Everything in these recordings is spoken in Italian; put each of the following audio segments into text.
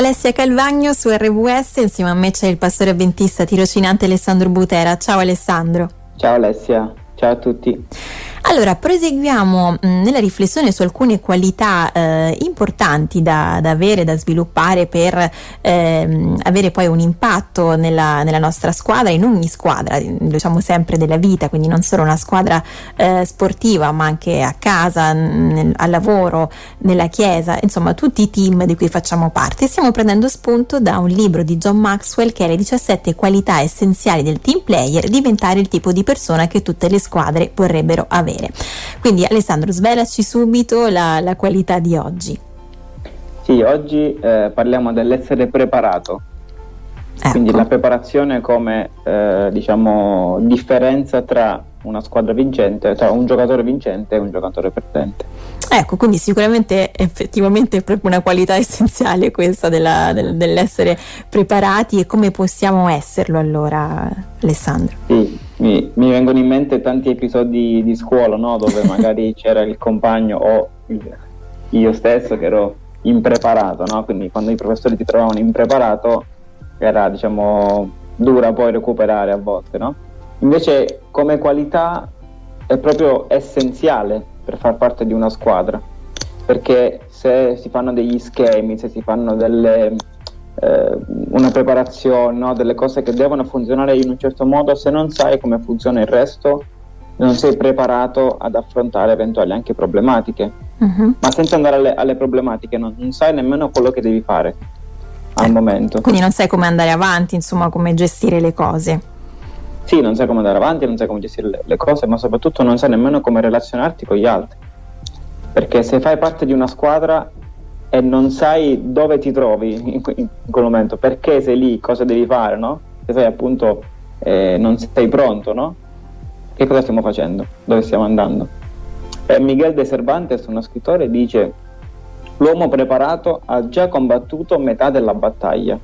Alessia Calvagno su RWS, insieme a me c'è il pastore avventista tirocinante Alessandro Butera. Ciao Alessandro. Ciao Alessia, ciao a tutti. Allora, proseguiamo mm, nella riflessione su alcune qualità eh, importanti da, da, avere, da sviluppare per eh, avere poi un impatto nella, nella, nostra squadra, in ogni squadra, diciamo sempre della vita, quindi non solo una squadra eh, sportiva, ma anche a casa, nel, al lavoro, nella chiesa, insomma tutti i team di cui facciamo parte. Stiamo prendendo spunto da un libro di John Maxwell che è le 17 qualità essenziali del team player, diventare il tipo di persona che tutte le squadre vorrebbero avere avere. Quindi Alessandro, svelaci subito la, la qualità di oggi. Sì, oggi eh, parliamo dell'essere preparato. Ecco. Quindi la preparazione come eh, diciamo, differenza tra una squadra vincente, tra un giocatore vincente e un giocatore perdente. Ecco, quindi sicuramente effettivamente è proprio una qualità essenziale questa della, del, dell'essere preparati e come possiamo esserlo allora, Alessandro? Sì, mi, mi, vengono in mente tanti episodi di scuola no? dove magari c'era il compagno o il, io stesso che ero impreparato, no? quindi quando i professori ti trovavano impreparato era diciamo dura poi recuperare a volte. No? Invece come qualità è proprio essenziale per far parte di una squadra perché se si fanno degli schemi, se si fanno delle eh, una preparazione, no? delle cose che devono funzionare in un certo modo, se non sai come funziona il resto, non sei preparato ad affrontare eventuali anche problematiche. Uh-huh. Ma senza andare alle, alle problematiche non, non, sai nemmeno quello che devi fare al eh, momento. Quindi non sai come andare avanti, insomma, come gestire le cose. Sì, non sai come andare avanti, non sai come gestire le, le cose, ma soprattutto non sai nemmeno come relazionarti con gli altri. Perché se fai parte di una squadra e non sai dove ti trovi in, quel momento, perché sei lì, cosa devi fare, no? Se sei appunto eh, non sei pronto, no? Che cosa stiamo facendo? Dove stiamo andando? E Miguel de Cervantes, uno scrittore, dice l'uomo preparato ha già combattuto metà della battaglia.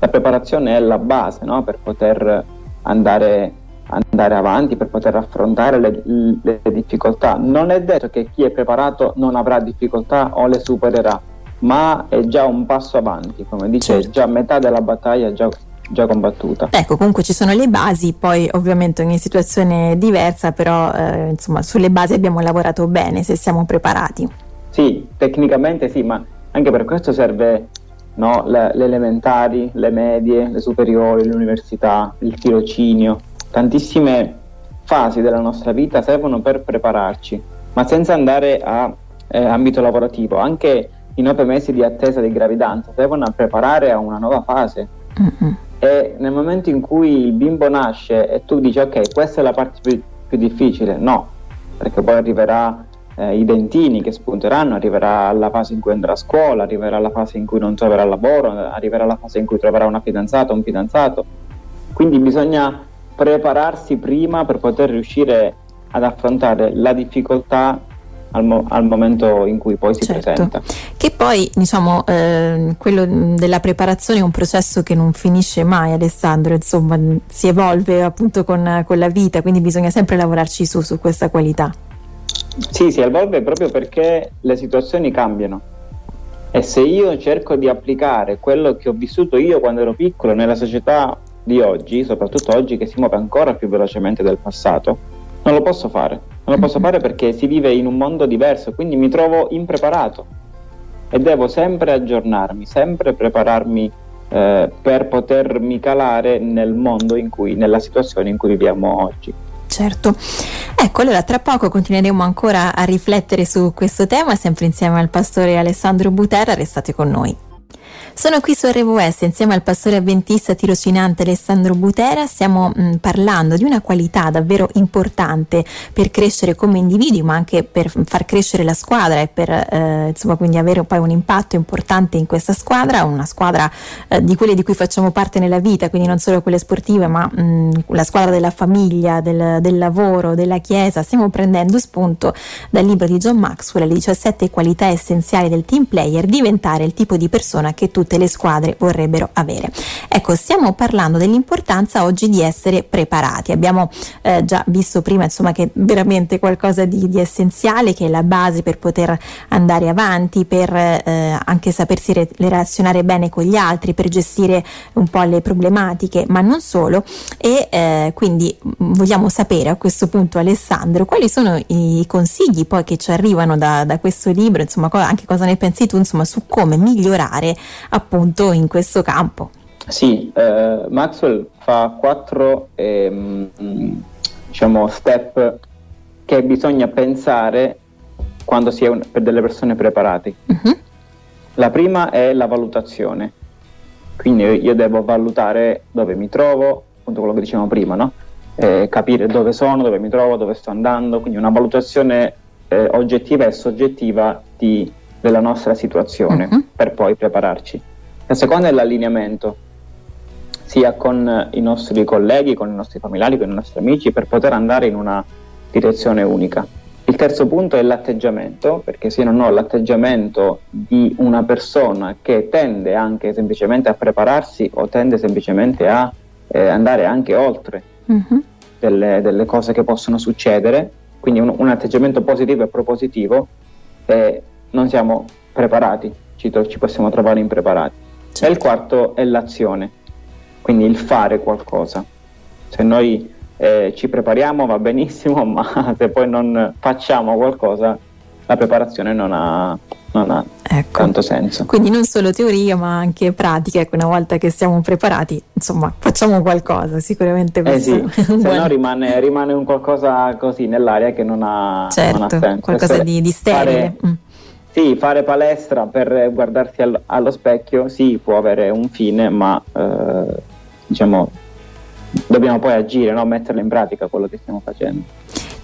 La preparazione è la base no? per poter andare, andare, avanti, per poter affrontare le, le difficoltà. Non è detto che chi è preparato non avrà difficoltà o le supererà ma è già un passo avanti, come dice, certo. già metà della battaglia già, già combattuta. Ecco, comunque ci sono le basi, poi ovviamente ogni situazione è diversa, però eh, insomma sulle basi abbiamo lavorato bene se siamo preparati. Sì, tecnicamente sì, ma anche per questo serve no, le, le elementari, le medie, le superiori, l'università, il tirocinio, tantissime fasi della nostra vita servono per prepararci, ma senza andare a eh, ambito lavorativo, anche i nove mesi di attesa di gravidanza servono a preparare a una nuova fase. Mm-hmm. E nel momento in cui il bimbo nasce e tu dici ok, questa è la parte più, più difficile, no, perché poi arriverà eh, i dentini che spunteranno, arriverà la fase in cui andrà a scuola, arriverà la fase in cui non troverà lavoro, arriverà la fase in cui troverà una fidanzata, un fidanzato. Quindi bisogna prepararsi prima per poter riuscire ad affrontare la difficoltà al, mo- al, momento in cui poi si certo. presenta. Che poi, diciamo, eh, quello della preparazione è un processo che non finisce mai, Alessandro, insomma, si evolve appunto con, con la vita, quindi bisogna sempre lavorarci su, su questa qualità. Sì, si evolve proprio perché le situazioni cambiano. E se io cerco di applicare quello che ho vissuto io quando ero piccolo nella società di oggi, soprattutto oggi che si muove ancora più velocemente del passato, non lo posso fare non lo posso fare perché si vive in un mondo diverso, quindi mi trovo impreparato e devo sempre aggiornarmi, sempre prepararmi eh, per potermi calare nel mondo in cui, nella situazione in cui viviamo oggi. Certo. Ecco, allora tra poco continueremo ancora a riflettere su questo tema, sempre insieme al pastore Alessandro Buterra, restate con noi. Sono qui su RWS insieme al pastore avventista tirocinante Alessandro Butera, stiamo mh, mm, parlando di una qualità davvero importante per crescere come individui ma anche per far crescere la squadra e per eh, insomma quindi avere poi un impatto importante in questa squadra, una squadra eh, di quelle di cui facciamo parte nella vita, quindi non solo quelle sportive ma mh, mm, la squadra della famiglia, del, del lavoro, della chiesa, stiamo prendendo spunto dal libro di John Maxwell, le 17 qualità essenziali del team player, diventare il tipo di persona che che tutte le squadre vorrebbero avere. Ecco, stiamo parlando dell'importanza oggi di essere preparati. Abbiamo eh, già visto prima insomma che veramente qualcosa di, di, essenziale, che è la base per poter andare avanti, per eh, anche sapersi re- relazionare bene con gli altri, per gestire un po' le problematiche, ma non solo. E eh, quindi vogliamo sapere a questo punto Alessandro quali sono i consigli poi che ci arrivano da, da questo libro, insomma anche cosa ne pensi tu insomma su come migliorare appunto in questo campo. Sì, eh, Maxwell fa quattro ehm, diciamo, step che bisogna pensare quando si è un, per delle persone preparate. Uh-huh. La prima è la valutazione, quindi io devo valutare dove mi trovo, appunto quello che dicevamo prima, no? eh, capire dove sono, dove mi trovo, dove sto andando, quindi una valutazione eh, oggettiva e soggettiva di, della nostra situazione uh-huh. per poi prepararci. La seconda è l'allineamento, sia con i nostri colleghi, con i nostri familiari, con i nostri amici, per poter andare in una direzione unica. Il terzo punto è l'atteggiamento, perché se non ho l'atteggiamento di una persona che tende anche semplicemente a prepararsi o tende semplicemente a eh, andare anche oltre uh-huh. delle, delle, cose che possono succedere, quindi un, un atteggiamento positivo e propositivo, eh, non siamo preparati, ci, ci possiamo trovare impreparati. Certo. E il quarto è l'azione, quindi il fare qualcosa. Se noi eh, ci prepariamo va benissimo, ma se poi non facciamo qualcosa, la preparazione non ha, non ha ecco. tanto senso. Quindi non solo teoria ma anche pratica, ecco, una volta che siamo preparati, insomma, facciamo qualcosa, sicuramente eh sì, se buon... no rimane, rimane, un qualcosa così nell'aria che non ha, certo, non ha senso. qualcosa di, di sterile. Fare, mm. Sì, fare palestra per guardarsi al, allo specchio, sì, può avere un fine, ma eh, diciamo dobbiamo poi agire, no? metterlo in pratica quello che stiamo facendo.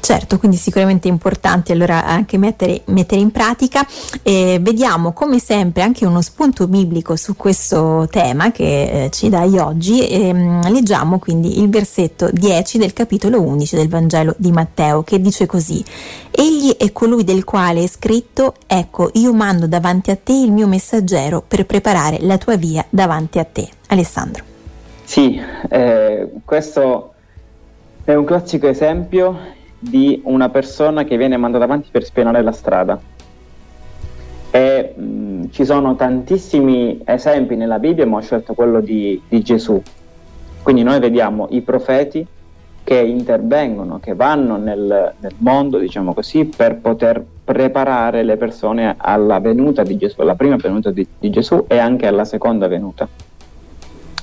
Certo, quindi sicuramente importante allora anche mettere, mettere in pratica. Eh, vediamo come sempre anche uno spunto biblico su questo tema che eh, ci dai oggi. Eh, leggiamo quindi il versetto 10 del capitolo 11 del Vangelo di Matteo che dice così. Egli è colui del quale è scritto, ecco io mando davanti a te il mio messaggero per preparare la tua via davanti a te. Alessandro. Sì, eh, questo è un classico esempio di una persona che viene mandata avanti per spianare la strada. E mh, ci sono tantissimi esempi nella Bibbia, ma ho scelto quello di, di Gesù. Quindi noi vediamo i profeti che intervengono, che vanno nel, nel, mondo, diciamo così, per poter preparare le persone alla venuta di Gesù, alla prima venuta di, di Gesù e anche alla seconda venuta.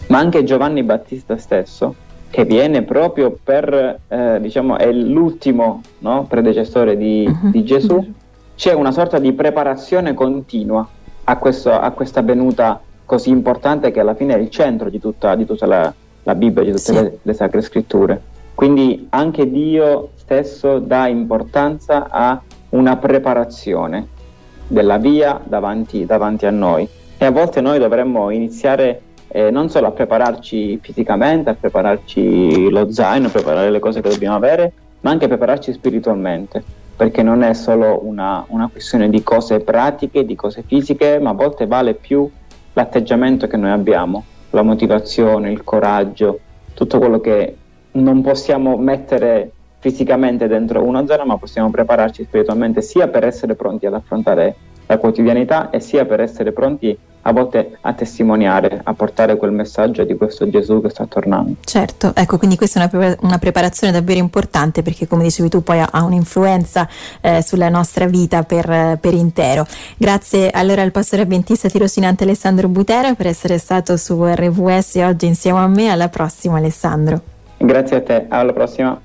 Ma anche Giovanni Battista stesso, che viene proprio per, eh, diciamo, è l'ultimo no, predecessore di, uh-huh. di, Gesù, c'è una sorta di preparazione continua a, questo, a, questa venuta così importante che alla fine è il centro di tutta, di tutta la, la, Bibbia, di tutte sì. le, le sacre scritture. Quindi anche Dio stesso dà importanza a una preparazione della via davanti, davanti a noi. E a volte noi dovremmo iniziare eh, non solo a prepararci fisicamente, a prepararci lo zaino, a preparare le cose che dobbiamo avere, ma anche a prepararci spiritualmente, perché non è solo una, una questione di cose pratiche, di cose fisiche, ma a volte vale più l'atteggiamento che noi abbiamo, la motivazione, il coraggio, tutto quello che non possiamo mettere fisicamente dentro una zona, ma possiamo prepararci spiritualmente sia per essere pronti ad affrontare la quotidianità e sia per essere pronti a volte a testimoniare, a portare quel messaggio di questo Gesù che sta tornando. Certo, ecco, quindi questa è una, una preparazione davvero importante perché come dicevi tu poi ha, ha un'influenza eh, sulla nostra vita per, per, intero. Grazie allora al pastore avventista tirocinante Alessandro Butera per essere stato su RVS oggi insieme a me, alla prossima Alessandro. Grazie a te, alla prossima.